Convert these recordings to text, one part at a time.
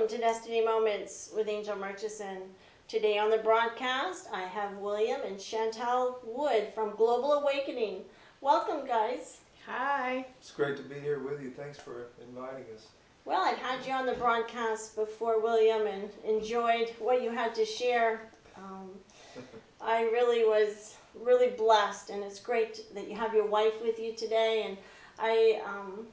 Welcome to Destiny Moments with Angel Murchison. Today on the broadcast, I have William and Chantel Wood from Global Awakening. Welcome, guys. Hi. It's great to be here with you. Thanks for inviting us. Well, I've had you on the broadcast before, William, and enjoyed what you had to share. Um, I really was really blessed, and it's great that you have your wife with you today. And I um,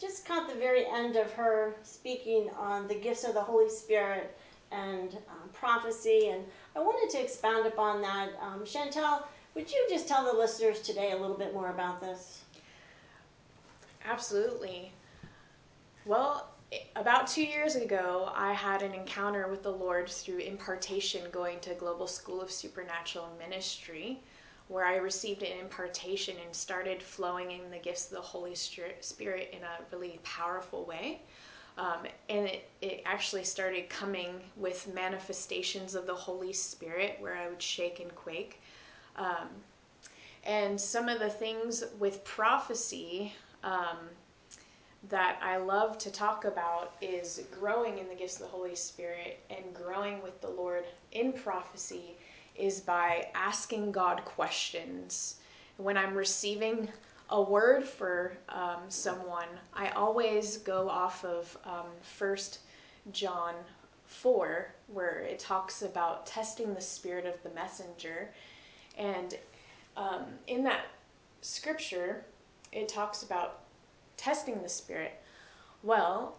just caught the very end of her speaking on the gifts of the Holy Spirit and um, prophecy, and I wanted to expound upon that. Um, Chantel, would you just tell the listeners today a little bit more about this? Absolutely. Well, about two years ago, I had an encounter with the Lord through impartation going to Global School of Supernatural Ministry, where I received an impartation and started flowing in the gifts of the Holy Spirit in a really powerful way. Um, and it, it actually started coming with manifestations of the Holy Spirit where I would shake and quake. Um, and some of the things with prophecy um, that I love to talk about is growing in the gifts of the Holy Spirit and growing with the Lord in prophecy is by asking God questions. When I'm receiving a word for um, someone, I always go off of um, 1 John 4, where it talks about testing the spirit of the messenger. And um, in that scripture, it talks about testing the spirit. Well,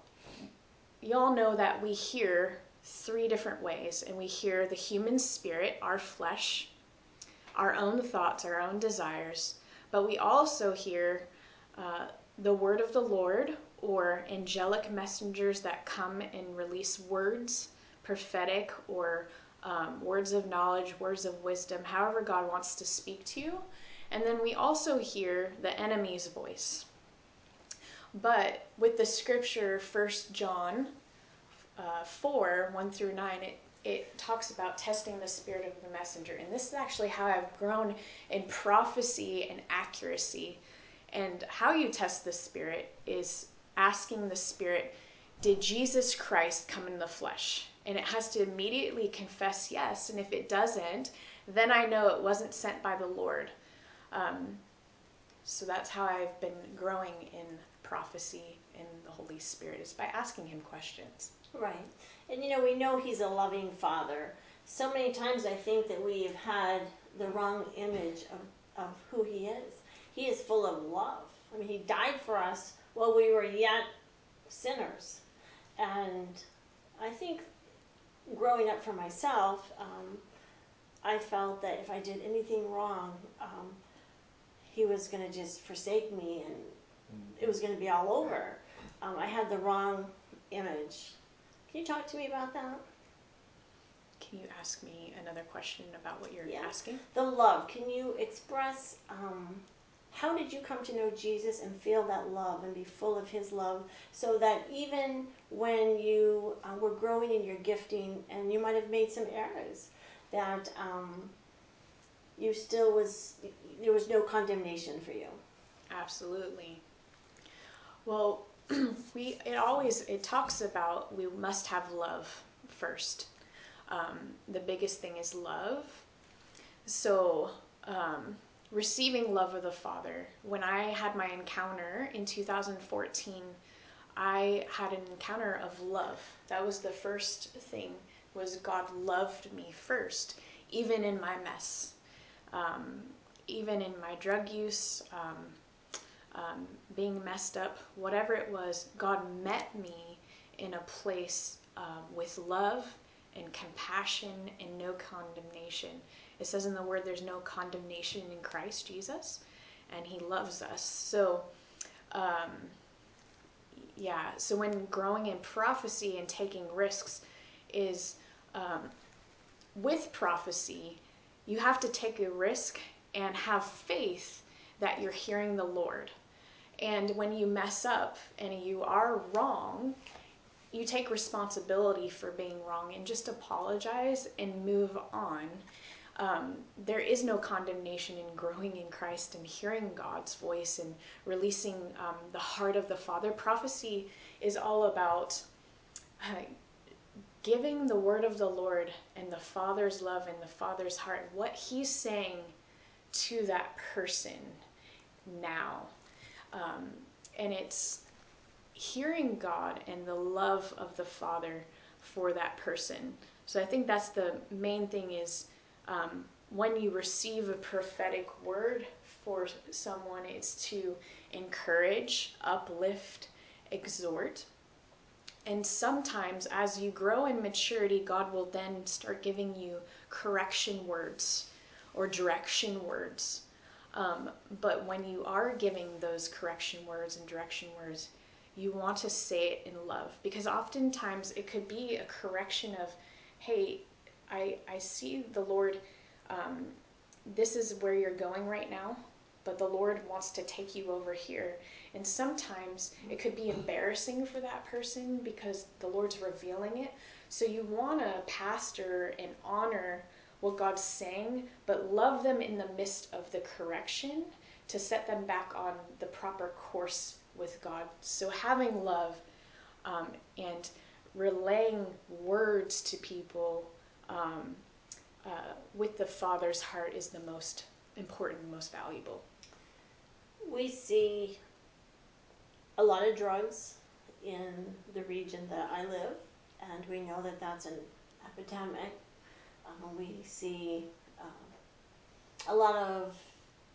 y'all know that we hear three different ways, and we hear the human spirit, our flesh, our own thoughts, our own desires, but we also hear uh, the word of the Lord or angelic messengers that come and release words, prophetic or um, words of knowledge, words of wisdom, however God wants to speak to you. And then we also hear the enemy's voice. But with the scripture, 1 John uh, 4 1 through 9, it, it talks about testing the spirit of the messenger. And this is actually how I've grown in prophecy and accuracy. And how you test the spirit is asking the spirit, Did Jesus Christ come in the flesh? And it has to immediately confess yes. And if it doesn't, then I know it wasn't sent by the Lord. Um, so that's how I've been growing in prophecy and the Holy Spirit is by asking Him questions. Right. And you know, we know He's a loving Father. So many times I think that we have had the wrong image of, of who He is. He is full of love. I mean, He died for us while we were yet sinners. And I think growing up for myself, um, I felt that if I did anything wrong, um, he was going to just forsake me and it was going to be all over. Um, I had the wrong image. Can you talk to me about that? Can you ask me another question about what you're yeah. asking? The love. Can you express um, how did you come to know Jesus and feel that love and be full of His love so that even when you uh, were growing in your gifting and you might have made some errors, that um, you still was there was no condemnation for you. Absolutely. Well, we it always it talks about we must have love first. Um, the biggest thing is love. So um, receiving love of the Father. When I had my encounter in 2014, I had an encounter of love. That was the first thing. Was God loved me first, even in my mess, um, even in my drug use. Um, um, being messed up, whatever it was, God met me in a place um, with love and compassion and no condemnation. It says in the word, there's no condemnation in Christ Jesus, and He loves us. So, um, yeah, so when growing in prophecy and taking risks is um, with prophecy, you have to take a risk and have faith that you're hearing the Lord. And when you mess up and you are wrong, you take responsibility for being wrong and just apologize and move on. Um, there is no condemnation in growing in Christ and hearing God's voice and releasing um, the heart of the Father. Prophecy is all about uh, giving the word of the Lord and the Father's love and the Father's heart, what He's saying to that person now. Um, and it's hearing God and the love of the Father for that person. So I think that's the main thing is um, when you receive a prophetic word for someone, it's to encourage, uplift, exhort. And sometimes, as you grow in maturity, God will then start giving you correction words or direction words. Um, but when you are giving those correction words and direction words, you want to say it in love because oftentimes it could be a correction of, hey, I, I see the Lord, um, this is where you're going right now, but the Lord wants to take you over here. And sometimes it could be embarrassing for that person because the Lord's revealing it. So you want to pastor and honor what God's saying, but love them in the midst of the correction to set them back on the proper course with God. So having love um, and relaying words to people um, uh, with the Father's heart is the most important, most valuable. We see a lot of drugs in the region that I live, and we know that that's an epidemic. Um, we see um, a lot of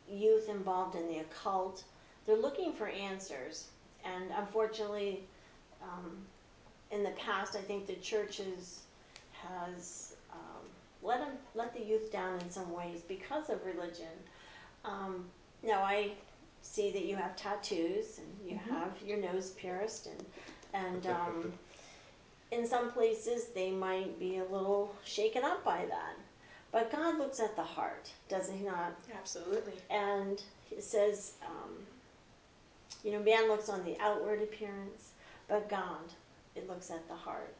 youth involved in the occult. They're looking for answers, and unfortunately, um, in the past, I think the churches has um, let them let the youth down in some ways because of religion. Um, now I see that you have tattoos and you Mhm. have your nose pierced and and um, in some places they might be a little shaken up by that. But God looks at the heart, does he not? Absolutely. And it says, um, you know, man looks on the outward appearance, but God, it looks at the heart.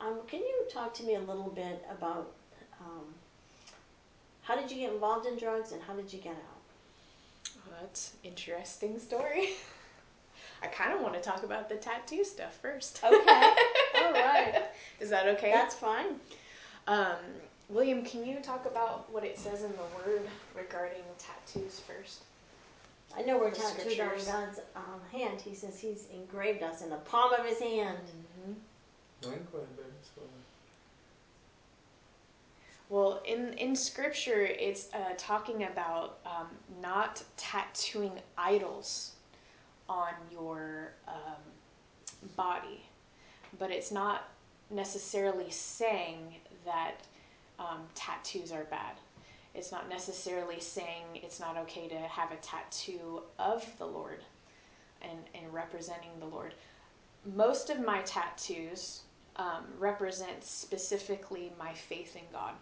Um, can you talk to me a little bit about um, how did you get involved in drugs and how did you get out? Well, that's interesting story. I kind of want to talk about the tattoo stuff first. Okay, all right, Is that okay? that's fine. Um, William, can you talk about what it says in the Word regarding tattoos first? I know we're The tattooed on. God's um, hand. He says He's engraved us in the palm of His hand. Mm-hmm. No inquiry, baby. So, Well, in in Scripture, it's uh, talking about um, not tattooing idols on your um, body, but it's not necessarily saying that um, tattoos are bad. It's not necessarily saying it's not okay to have a tattoo of the Lord and, and representing the Lord. Most of my tattoos um, represent specifically my faith in God.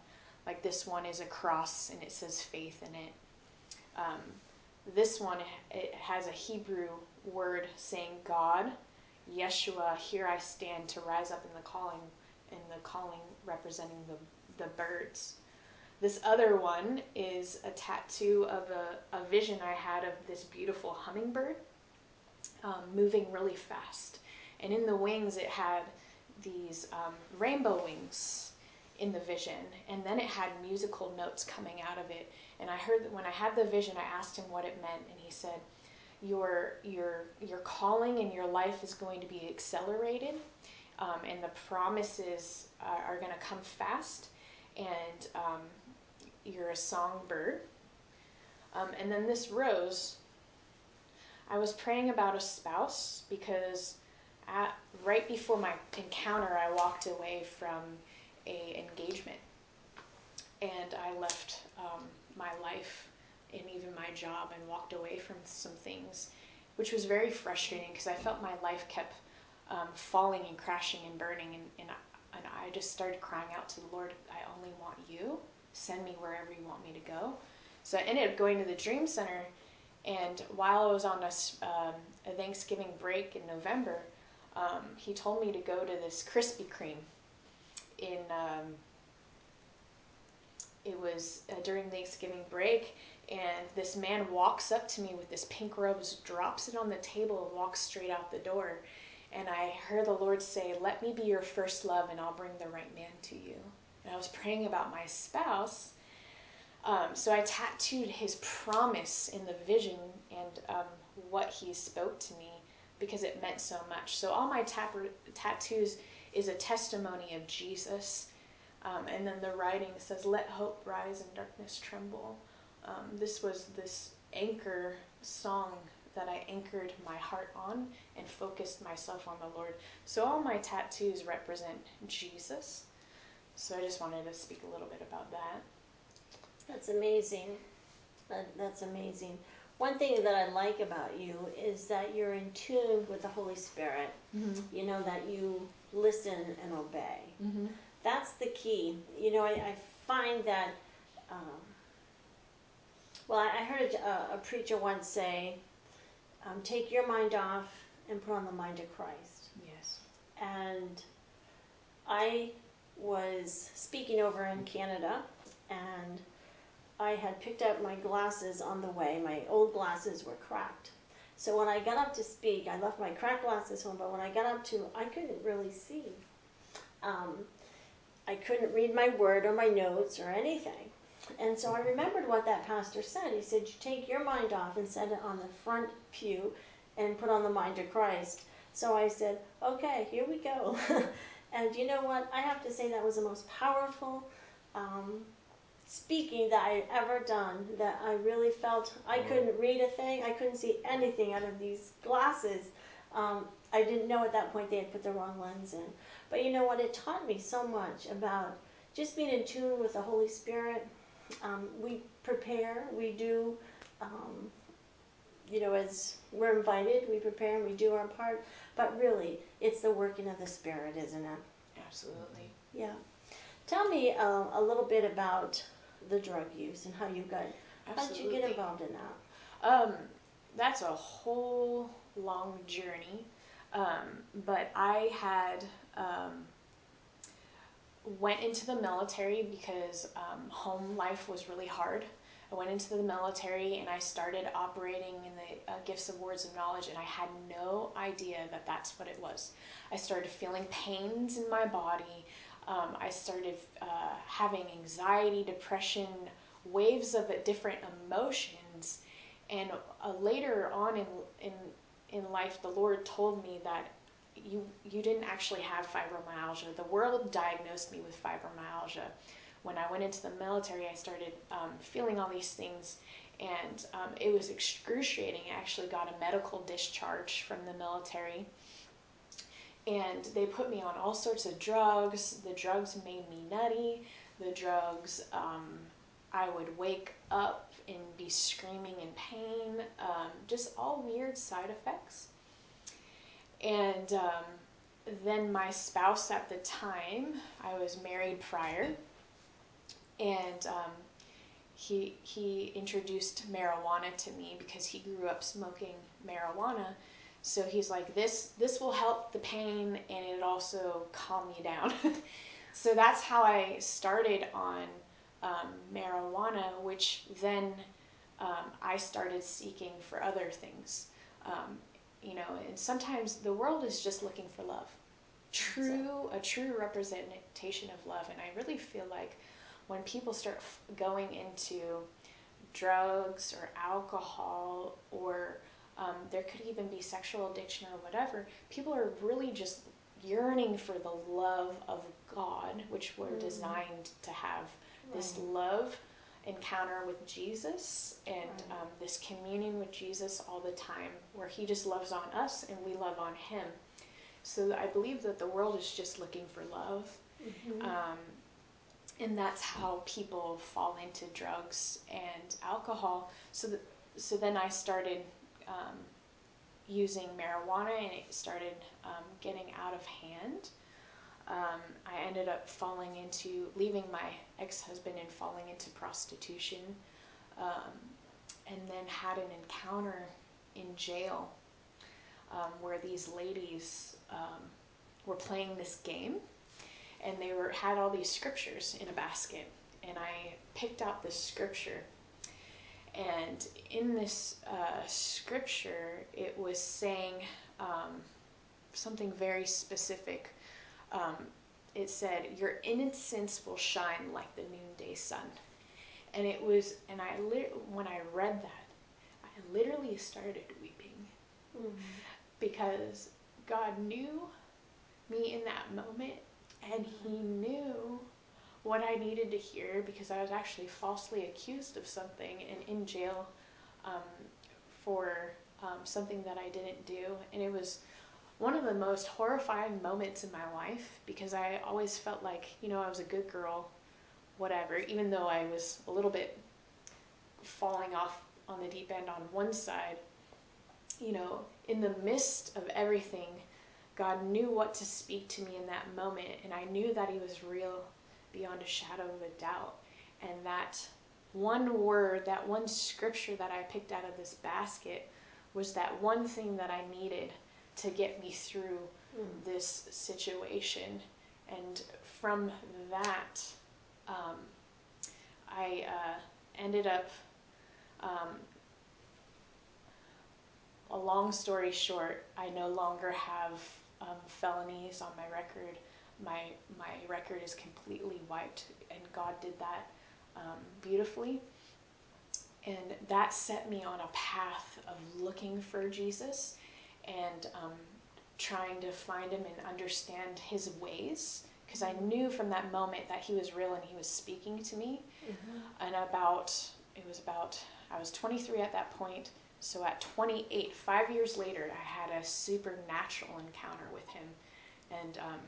Like this one is a cross and it says faith in it. Um, this one it has a Hebrew word saying God, Yeshua. Here I stand to rise up in the calling, and the calling representing the the birds. This other one is a tattoo of a, a vision I had of this beautiful hummingbird um, moving really fast, and in the wings it had these um, rainbow wings in the vision, and then it had musical notes coming out of it. And I heard that when I had the vision, I asked him what it meant, and he said, "Your your your calling in your life is going to be accelerated, um, and the promises are, are going to come fast, and um, you're a songbird." Um, and then this rose. I was praying about a spouse because at, right before my encounter, I walked away from a engagement, and I left um, my life and even my job and walked away from some things, which was very frustrating because I felt my life kept um, falling and crashing and burning, and, and, I, and I just started crying out to the Lord, I only want you. Send me wherever you want me to go. So I ended up going to the Dream Center, and while I was on a, um, a Thanksgiving break in November, um, he told me to go to this Krispy Kreme in um, it was uh, during Thanksgiving break, and this man walks up to me with this pink rose, drops it on the table, and walks straight out the door. and I heard the Lord say, Let me be your first love, and I'll bring the right man to you. And I was praying about my spouse. Um, so I tattooed his promise in the vision and um, what he spoke to me because it meant so much. So all my tap- tattoos is a testimony of Jesus. Um, and then the writing says, Let hope rise and darkness tremble. Um, this was this anchor song that I anchored my heart on and focused myself on the Lord. So all my tattoos represent Jesus. So I just wanted to speak a little bit about that. That's amazing. That, that's amazing. One thing that I like about you is that you're in tune with the Holy Spirit. Mm-hmm. You know, that you listen and obey. Mm-hmm. That's the key. You know, I, I find that, um, well, I heard a, a preacher once say, um, take your mind off and put on the mind of Christ. Yes. and I was speaking over in Canada, and I had picked up my glasses on the way. My old glasses were cracked. So when I got up to speak, I left my cracked glasses home, but when I got up to, I couldn't really see. Um, I couldn't read my word or my notes or anything. And so I remembered what that pastor said. He said, You take your mind off and set it on the front pew and put on the mind of Christ. So I said, okay, here we go. and you know what? I have to say that was the most powerful um, speaking that I ever done. That I really felt I couldn't read a thing. I couldn't see anything out of these glasses. Um, I didn't know at that point they had put the wrong lens in. But you know what? It taught me so much about just being in tune with the Holy Spirit. Um, we prepare, we do, um, you know, as we're invited, we prepare and we do our part. But really, it's the working of the Spirit, isn't it? Absolutely. Yeah. Tell me uh, a little bit about the drug use and how you got. How did you get involved in that? Um, that's a whole long journey. Um, but I had um, went into the military because um, home life was really hard. I went into the military and I started operating in the uh, gifts of words of knowledge, and I had no idea that that's what it was. I started feeling pains in my body. Um, I started uh, having anxiety, depression, waves of different emotions. And uh, later on in, in, in life, the Lord told me that you, you didn't actually have fibromyalgia. The world diagnosed me with fibromyalgia when I went into the military, I started um, feeling all these things, and um, it was excruciating. I actually got a medical discharge from the military, and they put me on all sorts of drugs. The drugs made me nutty. The drugs, um, I would wake up and be screaming in pain, um, just all weird side effects. And um, then my spouse at the time, I was married prior and um, he he introduced marijuana to me because he grew up smoking marijuana. So he's like, this this will help the pain and it also calm me down. so that's how I started on um, marijuana, which then um, I started seeking for other things. Um, you know, and sometimes the world is just looking for love, true a true representation of love, and I really feel like when people start f- going into drugs or alcohol or um, there could even be sexual addiction or whatever, people are really just yearning for the love of God, which we're Mm. designed to have this love encounter with Jesus and um, this communion with Jesus all the time, where He just loves on us and we love on Him. So I believe that the world is just looking for love. Mhm. Um, and that's how people fall into drugs and alcohol. So, that, so then I started um, using marijuana, and it started um, getting out of hand. Um, I ended up falling into leaving my ex-husband and falling into prostitution, um, and then had an encounter in jail um, where these ladies um, were playing this game. And they were had all these scriptures in a basket. And i picked out this scripture. And in this uh, scripture it was saying um, something very specific. Um, it said, "Your innocence will shine like the noonday sun," and it was. And I lit when I read that, I literally started weeping Mm. because God knew me in that moment, and He knew what I needed to hear because I was actually falsely accused of something and in jail um, for um, something that I didn't do, and it was one of the most horrifying moments in my life because I always felt like you know I was a good girl, whatever, even though I was a little bit falling off on the deep end on one side. You know, in the midst of everything, God knew what to speak to me in that moment, and I knew that He was real beyond a shadow of a doubt. And that one word, that one scripture that I picked out of this basket was that one thing that I needed to get me through Mm. this situation. And from that, um, I uh, ended up, um, a long story short, I no longer have um, felonies on my record. My my record is completely wiped, and God did that um, beautifully. And that set me on a path of looking for Jesus and um, trying to find him and understand his ways. Because I knew from that moment that he was real and he was speaking to me. Mhm. And about, it was about, I was 23 at that point. So at 28, five years later, I had a supernatural encounter with him. And um,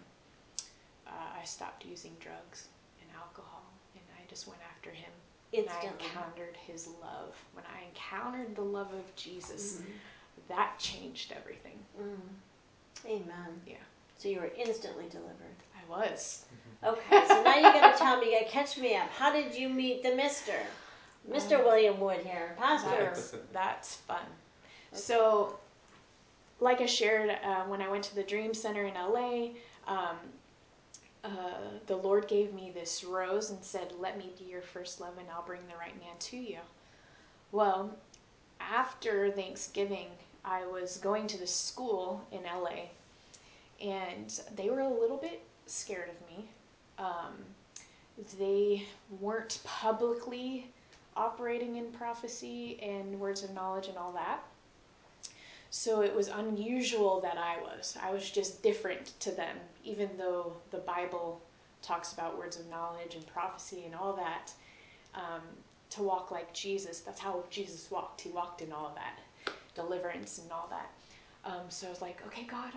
uh, I stopped using drugs and alcohol. And I just went after him. And I encountered his love. When I encountered the love of Jesus, Mhm. That changed everything. Mm. Amen. Yeah. So you were instantly delivered. I was. Okay, so now you're going to tell me, you gotta catch me up. How did you meet the Mister? Mr. Um, William Wood here, Pastor. That's, that's fun. So, like I shared uh, when I went to the Dream Center in LA, um, uh, the Lord gave me this rose and said, Let me be your first love and I'll bring the right man to you. Well, after Thanksgiving, I was going to the school in LA and they were a little bit scared of me. Um, they weren't publicly operating in prophecy and words of knowledge and all that. So it was unusual that I was. I was just different to them, even though the Bible talks about words of knowledge and prophecy and all that. Um, to walk like Jesus, that's how Jesus walked. He walked in all of that deliverance and all that. Um, so I was like, okay, God,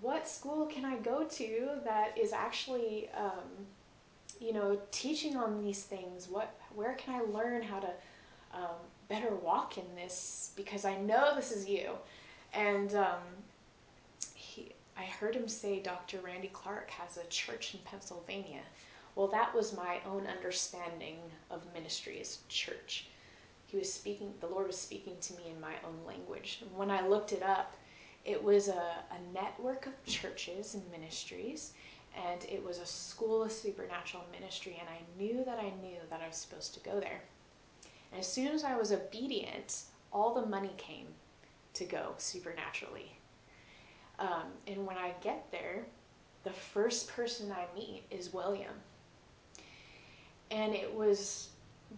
what school can I go to that is actually, um, you know, teaching on these things? What, where can I learn how to um, better walk in this? Because I know this is you. And um, he, I heard him say Dr. Randy Clark has a church in Pennsylvania. Well, that was my own understanding of ministry as church. He was speaking, the Lord was speaking to me in my own language. And when I looked it up, it was a, a network of churches and ministries, and it was a school of supernatural ministry, and I knew that I knew that I was supposed to go there. And as soon as I was obedient, all the money came to go supernaturally. Um, and when I get there, the first person I meet is William. And it was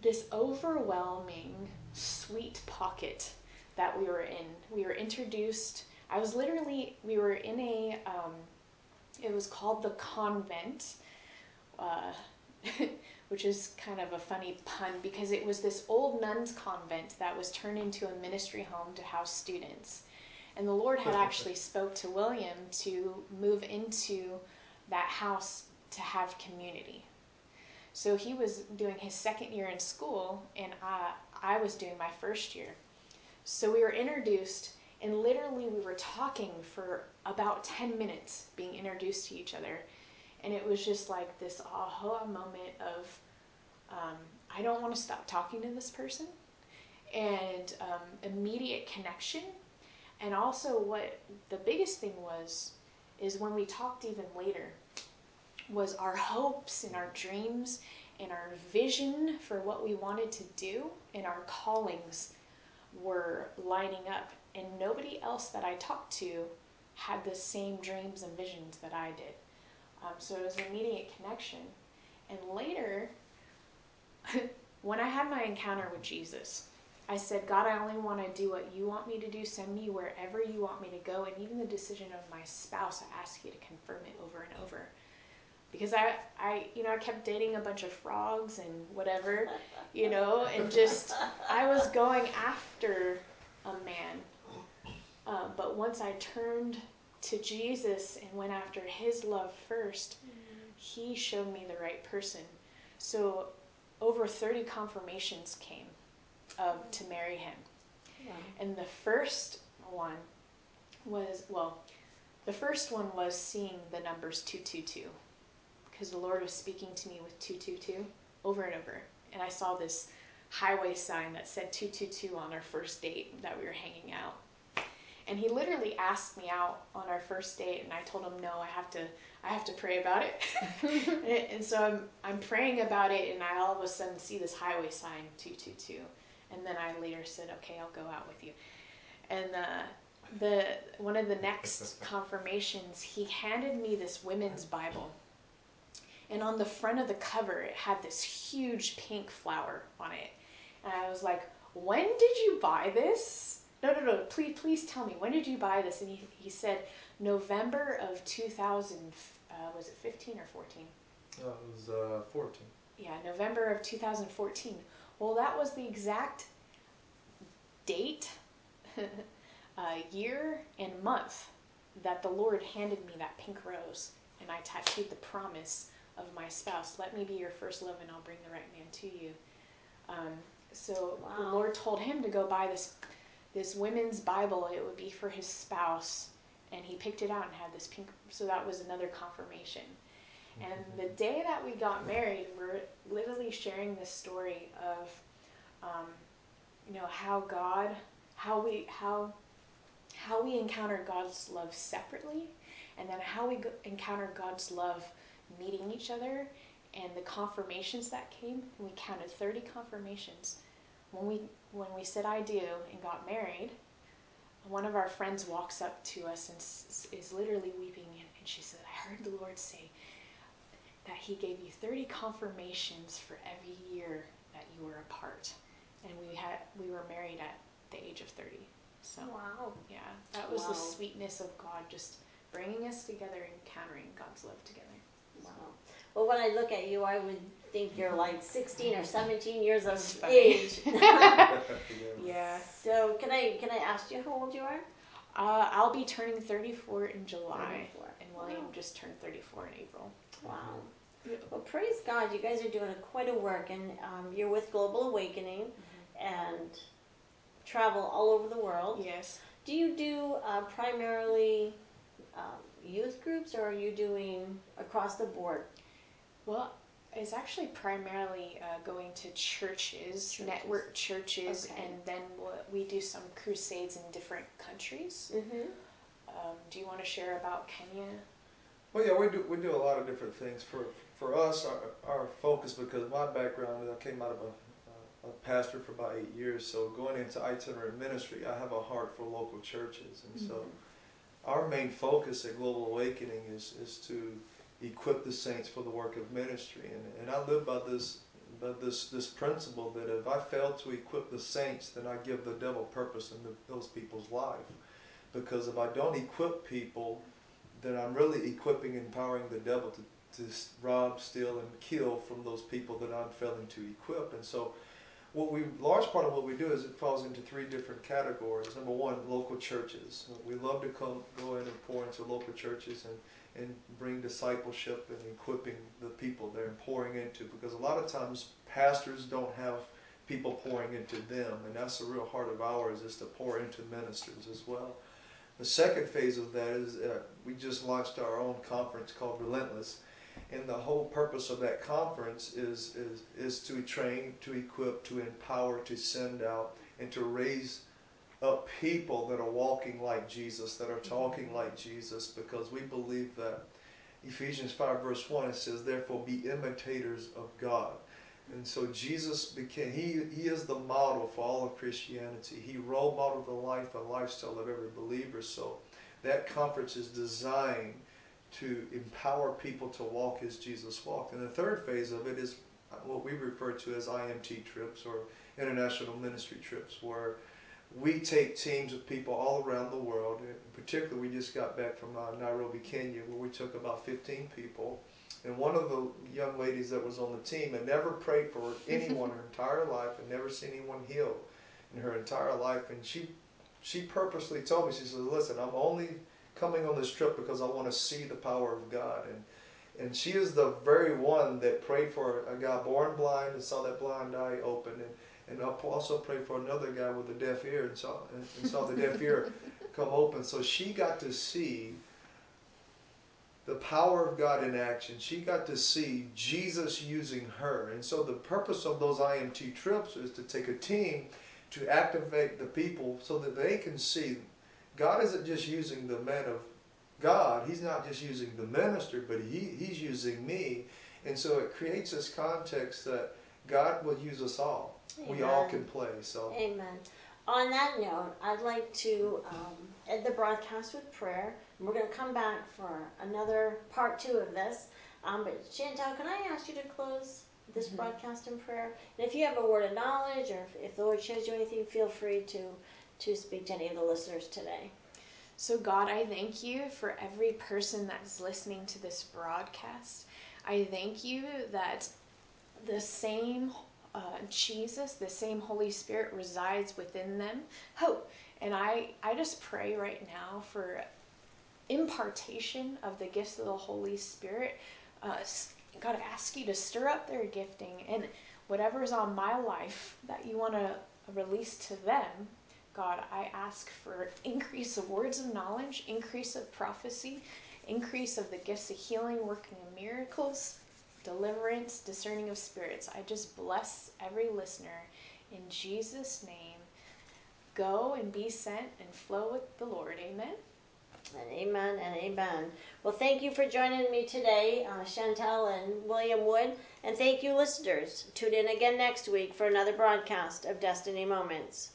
this overwhelming, sweet pocket that we were in. We were introduced, I was literally, we were in a, um, it was called the convent, uh, which is kind of a funny pun because it was this old nuns convent that was turned into a ministry home to house students. And the Lord had actually spoke to William to move into that house to have community. So he was doing his second year in school, and I, I was doing my first year. So we were introduced, and literally we were talking for about 10 minutes, being introduced to each other. And it was just like this aha moment of, um, I don't want to stop talking to this person, and um, immediate connection. And also, what the biggest thing was, is when we talked even later, was our hopes and our dreams and our vision for what we wanted to do and our callings were lining up. And nobody else that I talked to had the same dreams and visions that I did. Um, so it was an immediate connection. And later, when I had my encounter with Jesus, I said, God, I only want to do what you want me to do. Send me wherever you want me to go. And even the decision of my spouse, I ask you to confirm it over and over. Because I, I, you know, I kept dating a bunch of frogs and whatever, you know, and just, I was going after a man. Uh, but once I turned to Jesus and went after his love 1st he showed me the right person. So over 30 confirmations came of to marry him. Wow. And the first one was, well, the first one was seeing the numbers 222 because the Lord was speaking to me with 222 over and over. And I saw this highway sign that said 222 on our first date that we were hanging out. And he literally asked me out on our first date and I told him no, I have to I have to pray about it. and, and so I'm I'm praying about it and I all of a sudden see this highway sign 222. And then I later said, "Okay, I'll go out with you." And uh, the one of the next confirmations, he handed me this women's Bible. And on the front of the cover, it had this huge pink flower on it. And I was like, "When did you buy this?" No, no, no. Please, please tell me. When did you buy this? And he, he said, November of 2000. Uh, was it 15 or 14? Oh, it was uh, 14. Yeah, November of 2014. Well, that was the exact date, uh, year, and month that the Lord handed me that pink rose, and I tattooed the promise of my spouse. Let me be your first love, and I'll bring the right man to you. Um, so the Lord told him to go buy this this women's Bible. It would be for his spouse, and he picked it out and had this pink. So that was another confirmation. And the day that we got married, we're literally sharing this story of, um, you know, how God, how we, how, how we encounter God's love separately, and then how we go- encounter God's love meeting each other, and the confirmations that came. We counted thirty confirmations. When we when we said I do and got married, one of our friends walks up to us and is literally weeping, and and she said, "I heard the Lord say." that he gave you 30 confirmations for every year that you were apart and we had we were married at the age of 30 so Wow. yeah that was Wow. the sweetness of god just bringing us together and encountering god's love together Wow. Well, when I look at you, I would think you're like 16 or 17 years of funny. age. yeah So, can I can I ask you how old you are? uh, i'll be turning 34 in july 34. and william Wow. just turned 34 in april Wow. Well, praise God, you guys are doing quite a work, and um, you're with Global Awakening and travel all over the world. yes Do you do uh, primarily um, youth groups, or are you doing across the board? Well, it's actually primarily uh, going to churches, Churches. network churches, Okay. and then we'll, we do some crusades in different countries. Mm-hmm. Um, do you want to share about Kenya? Well, yeah, we do we do a lot of different things. For for us, our, our focus because my background is I came out of a, a pastor for about eight years. So going into itinerant ministry, I have a heart for local churches, and so our main focus at Global Awakening is is to equip the saints for the work of ministry, and and I live by this by this this principle that if I fail to equip the saints, then I give the devil purpose in the, those people's life, because if I don't equip people then I'm really equipping and empowering the devil to, to rob, steal, and kill from those people that I'm failing to equip. And so, what we large part of what we do is it falls into three different categories. Number one, local churches. We love to come go in and pour into local churches and and bring discipleship and equipping the people they're pouring into because a lot of times pastors don't have people pouring into them and that's the real heart of ours is to pour into ministers as well the second phase of that is uh, we just launched our own conference called Relentless, and the whole purpose of that conference is is is to train, to equip, to empower, to send out, and to raise up people that are walking like Jesus, that are mm-hmm. talking like Jesus, because we believe that Ephesians five verse one it says, "Therefore be imitators of God." And so Jesus became he he is the model for all of Christianity. He role modeled the life and lifestyle of every believer. So that conference is designed to empower people to walk as Jesus walked. And the third phase of it is what we refer to as IMT trips or international ministry trips, where we take teams of people all around the world. In particular, we just got back from uh, Nairobi, Kenya, where we took about 15 people. And one of the young ladies that was on the team had never prayed for anyone her entire life and never seen anyone healed in her entire life. And she, she purposely told me, she said, "Listen, I'm only coming on this trip because I want to see the power of God." And and she is the very one that prayed for a guy born blind and saw that blind eye open, and and also prayed for another guy with a deaf ear and saw and saw the deaf ear come open. So she got to see the power of God in action. She got to see Jesus using her. And so the purpose of those IMT trips is to take a team to activate the people so that they can see God isn't just using the men of God, He's not just using the minister, but he, He's using me. And so it creates this context that God will use us all. Amen. We all can play. So Amen. On that note, I'd like to um, end the broadcast with prayer. We're going to come back for another part two of this. Um, but Chantel, can I ask you to close this mm-hmm. broadcast in prayer? And if you have a word of knowledge, or if, if the Lord shows you anything, feel free to to speak to any of the listeners today. So, God, I thank you for every person that's listening to this broadcast. I thank you that the same uh, Jesus, the same Holy Spirit resides within them. Hope. And I, I just pray right now for impartation of the gifts of the Holy Spirit. Uh, God, I ask you to stir up their gifting and whatever is on my life that you want to release to them. God, I ask for increase of words of knowledge, increase of prophecy, increase of the gifts of healing, working of miracles, deliverance, discerning of spirits. I just bless every listener in Jesus' name. Go and be sent and flow with the Lord. Amen. And amen and amen. Well, thank you for joining me today, uh, Chantel and William Wood. And thank you, listeners. Tune in again next week for another broadcast of Destiny Moments.